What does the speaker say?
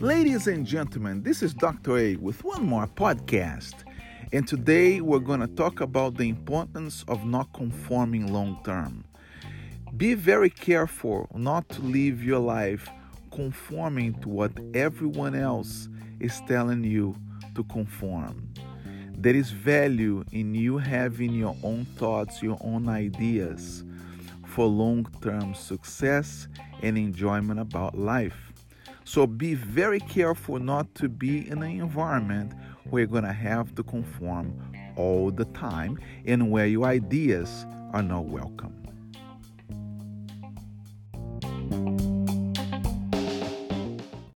Ladies and gentlemen, this is Dr. A with one more podcast. And today we're going to talk about the importance of not conforming long term. Be very careful not to live your life conforming to what everyone else is telling you to conform. There is value in you having your own thoughts, your own ideas for long term success and enjoyment about life. So be very careful not to be in an environment where you're going to have to conform all the time and where your ideas are not welcome.